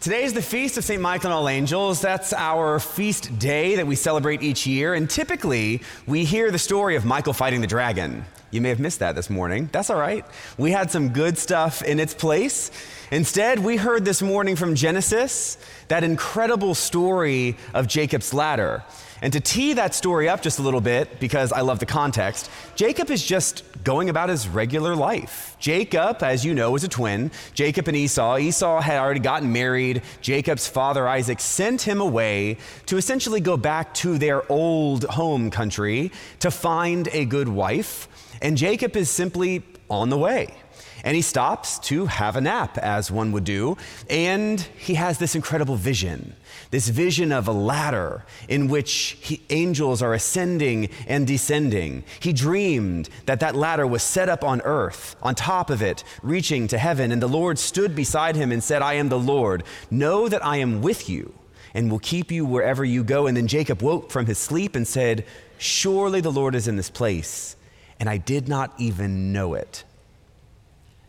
Today is the feast of St. Michael and All Angels. That's our feast day that we celebrate each year. And typically, we hear the story of Michael fighting the dragon. You may have missed that this morning. That's all right. We had some good stuff in its place. Instead, we heard this morning from Genesis that incredible story of Jacob's ladder. And to tee that story up just a little bit, because I love the context, Jacob is just going about his regular life. Jacob, as you know, is a twin. Jacob and Esau. Esau had already gotten married. Jacob's father, Isaac, sent him away to essentially go back to their old home country to find a good wife. And Jacob is simply on the way. And he stops to have a nap, as one would do. And he has this incredible vision this vision of a ladder in which he, angels are ascending and descending. He dreamed that that ladder was set up on earth, on top of it, reaching to heaven. And the Lord stood beside him and said, I am the Lord. Know that I am with you and will keep you wherever you go. And then Jacob woke from his sleep and said, Surely the Lord is in this place, and I did not even know it.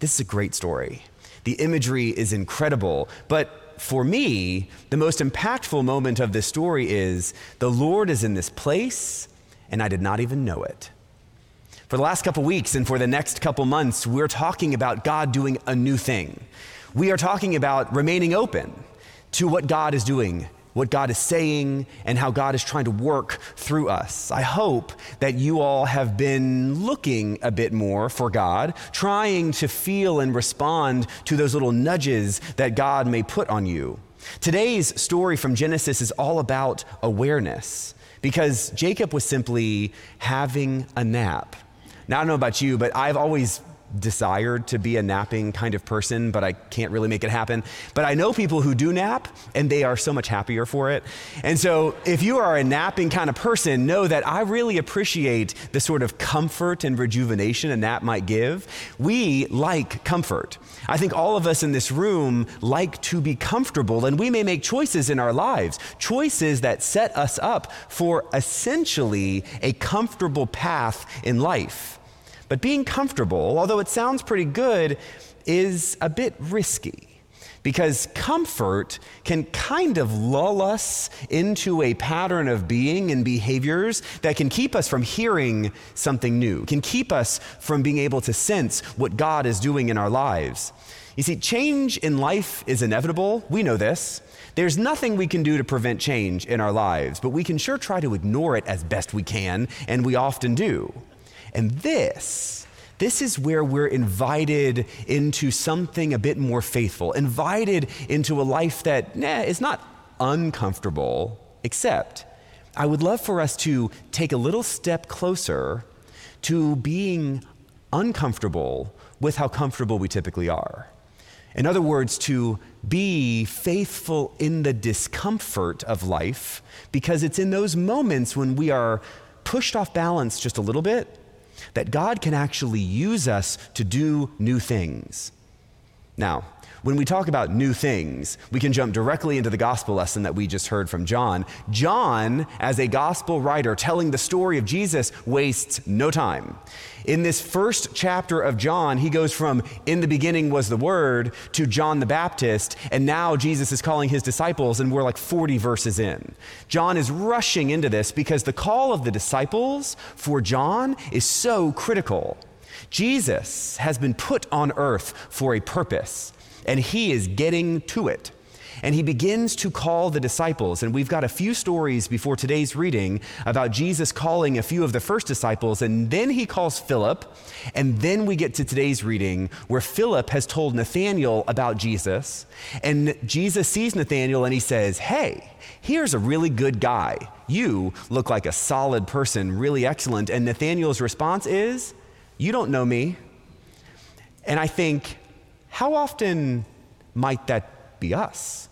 This is a great story. The imagery is incredible, but for me, the most impactful moment of this story is the Lord is in this place, and I did not even know it. For the last couple weeks and for the next couple months, we're talking about God doing a new thing. We are talking about remaining open to what God is doing what God is saying and how God is trying to work through us. I hope that you all have been looking a bit more for God, trying to feel and respond to those little nudges that God may put on you. Today's story from Genesis is all about awareness because Jacob was simply having a nap. Now, I don't know about you, but I've always desired to be a napping kind of person, but I can't really make it happen. But I know people who do nap, and they are so much happier for it. And so, if you are a napping kind of person, know that I really appreciate the sort of comfort and rejuvenation a nap might give. We like comfort. I think all of us in this room like to be comfortable, and we may make choices in our lives, choices that set us up for essentially a comfortable path in life. But being comfortable, although it sounds pretty good, is a bit risky because comfort can kind of lull us into a pattern of being and behaviors that can keep us from hearing something new, can keep us from being able to sense what God is doing in our lives. You see, change in life is inevitable. We know this. There's nothing we can do to prevent change in our lives, but we can sure try to ignore it as best we can, and we often do. And this, this is where we're invited into something a bit more faithful, invited into a life that nah, is not uncomfortable, except I would love for us to take a little step closer to being uncomfortable with how comfortable we typically are. In other words, to be faithful in the discomfort of life, because it's in those moments when we are pushed off balance just a little bit that God can actually use us to do new things. Now, when we talk about new things, we can jump directly into the gospel lesson that we just heard from John. John, as a gospel writer telling the story of Jesus, wastes no time. In this first chapter of John, he goes from in the beginning was the Word to John the Baptist, and now Jesus is calling his disciples, and we're like 40 verses in. John is rushing into this because the call of the disciples for John is so critical. Jesus has been put on earth for a purpose and he is getting to it. And he begins to call the disciples. And we've got a few stories before today's reading about Jesus calling a few of the first disciples. And then he calls Philip. And then we get to today's reading where Philip has told Nathanael about Jesus. And Jesus sees Nathanael and he says, Hey, here's a really good guy. You look like a solid person, really excellent. And Nathanael's response is, You don't know me. And I think, how often might that be us?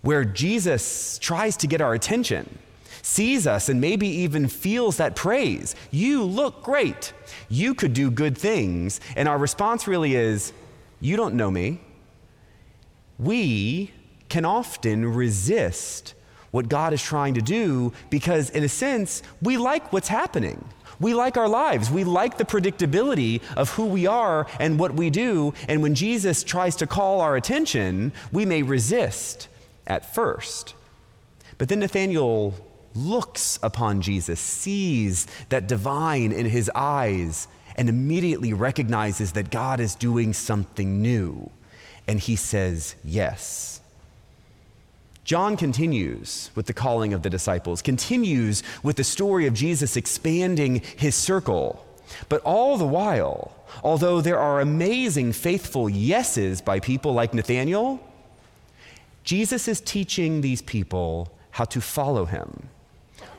Where Jesus tries to get our attention, sees us, and maybe even feels that praise. You look great. You could do good things. And our response really is, You don't know me. We can often resist what God is trying to do because, in a sense, we like what's happening. We like our lives. We like the predictability of who we are and what we do. And when Jesus tries to call our attention, we may resist at first. But then Nathanael looks upon Jesus, sees that divine in his eyes, and immediately recognizes that God is doing something new. And he says, Yes. John continues with the calling of the disciples, continues with the story of Jesus expanding his circle. But all the while, although there are amazing faithful yeses by people like Nathanael, Jesus is teaching these people how to follow him.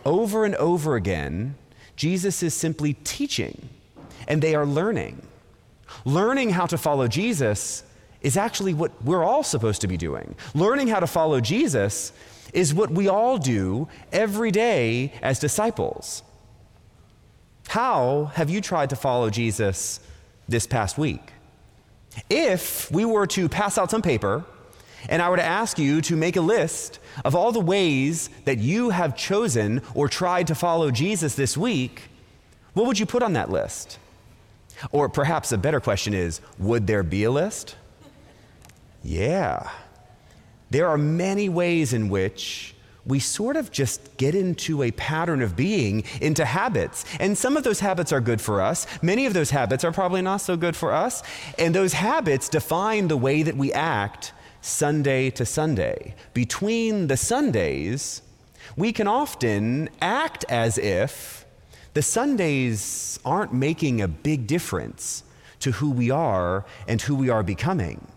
Over and over again, Jesus is simply teaching, and they are learning. Learning how to follow Jesus is actually what we're all supposed to be doing. Learning how to follow Jesus is what we all do every day as disciples. How have you tried to follow Jesus this past week? If we were to pass out some paper and I were to ask you to make a list of all the ways that you have chosen or tried to follow Jesus this week, what would you put on that list? Or perhaps a better question is would there be a list? Yeah. There are many ways in which we sort of just get into a pattern of being, into habits. And some of those habits are good for us. Many of those habits are probably not so good for us. And those habits define the way that we act Sunday to Sunday. Between the Sundays, we can often act as if the Sundays aren't making a big difference to who we are and who we are becoming.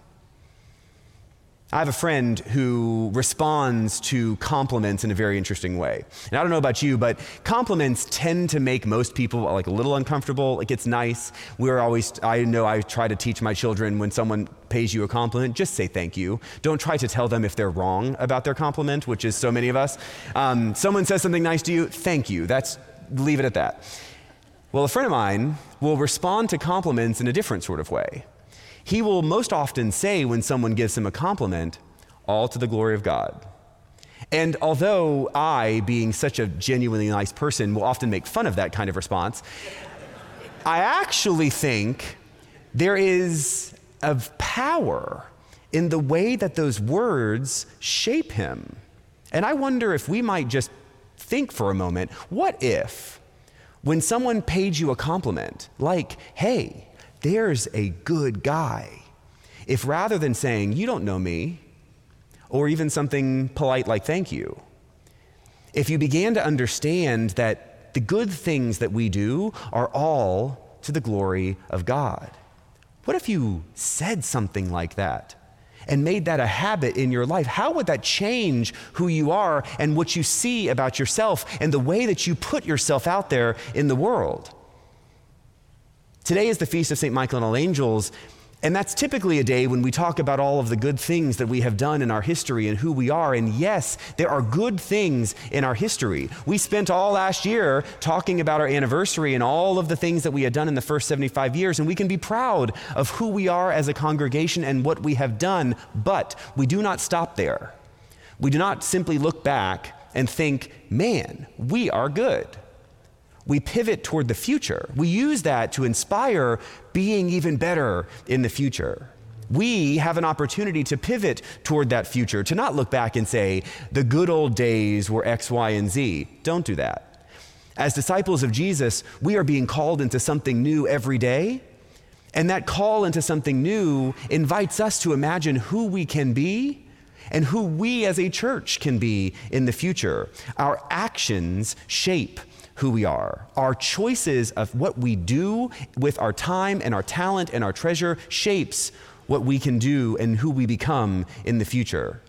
I have a friend who responds to compliments in a very interesting way. And I don't know about you, but compliments tend to make most people like a little uncomfortable. Like it's nice. We're always, I know I try to teach my children when someone pays you a compliment, just say thank you. Don't try to tell them if they're wrong about their compliment, which is so many of us. Um, someone says something nice to you, thank you. That's, leave it at that. Well, a friend of mine will respond to compliments in a different sort of way he will most often say when someone gives him a compliment, all to the glory of God. And although I, being such a genuinely nice person, will often make fun of that kind of response, I actually think there is of power in the way that those words shape him. And I wonder if we might just think for a moment what if, when someone paid you a compliment, like, hey, there's a good guy. If rather than saying, you don't know me, or even something polite like thank you, if you began to understand that the good things that we do are all to the glory of God, what if you said something like that? and made that a habit in your life, how would that change who you are and what you see about yourself and the way that you put yourself out there in the world? Today is the feast of St. Michael and all angels, and that's typically a day when we talk about all of the good things that we have done in our history and who we are. And yes, there are good things in our history. We spent all last year talking about our anniversary and all of the things that we had done in the first 75 years, and we can be proud of who we are as a congregation and what we have done, but we do not stop there. We do not simply look back and think, man, we are good we pivot toward the future. We use that to inspire being even better in the future. We have an opportunity to pivot toward that future, to not look back and say, the good old days were X, Y, and Z. Don't do that. As disciples of Jesus, we are being called into something new every day. And that call into something new invites us to imagine who we can be and who we as a church can be in the future. Our actions shape who we are. Our choices of what we do with our time and our talent and our treasure shapes what we can do and who we become in the future.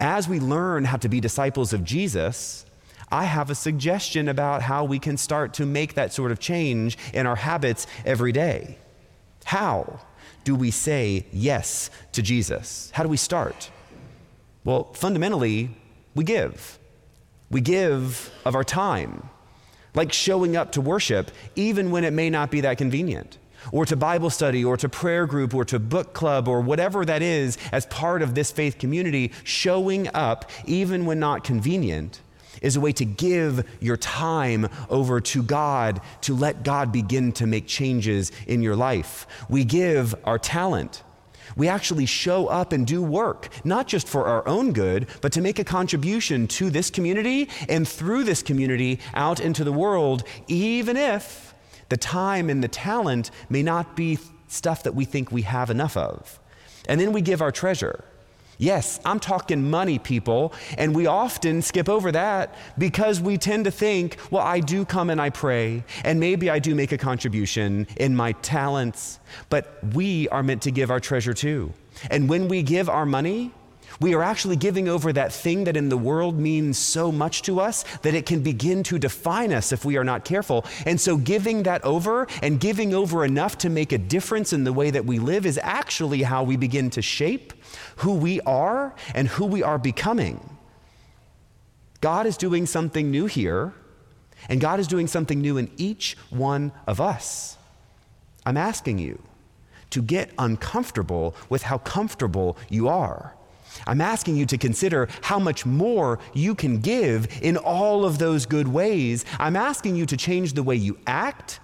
As we learn how to be disciples of Jesus, I have a suggestion about how we can start to make that sort of change in our habits every day. How do we say yes to Jesus? How do we start? Well, fundamentally, we give. We give of our time like showing up to worship, even when it may not be that convenient, or to Bible study, or to prayer group, or to book club, or whatever that is as part of this faith community, showing up, even when not convenient, is a way to give your time over to God, to let God begin to make changes in your life. We give our talent. We actually show up and do work, not just for our own good, but to make a contribution to this community and through this community out into the world, even if the time and the talent may not be stuff that we think we have enough of. And then we give our treasure. Yes, I'm talking money, people, and we often skip over that because we tend to think, well, I do come and I pray, and maybe I do make a contribution in my talents, but we are meant to give our treasure too. And when we give our money, we are actually giving over that thing that in the world means so much to us that it can begin to define us if we are not careful. And so, giving that over and giving over enough to make a difference in the way that we live is actually how we begin to shape who we are and who we are becoming. God is doing something new here, and God is doing something new in each one of us. I'm asking you to get uncomfortable with how comfortable you are. I'm asking you to consider how much more you can give in all of those good ways. I'm asking you to change the way you act,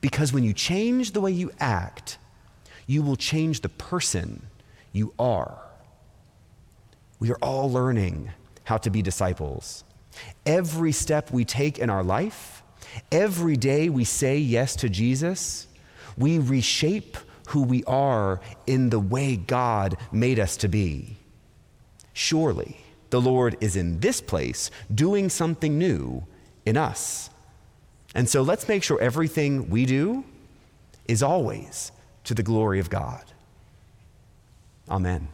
because when you change the way you act, you will change the person you are. We are all learning how to be disciples. Every step we take in our life, every day we say yes to Jesus, we reshape who we are in the way God made us to be. Surely the Lord is in this place doing something new in us. And so let's make sure everything we do is always to the glory of God. Amen.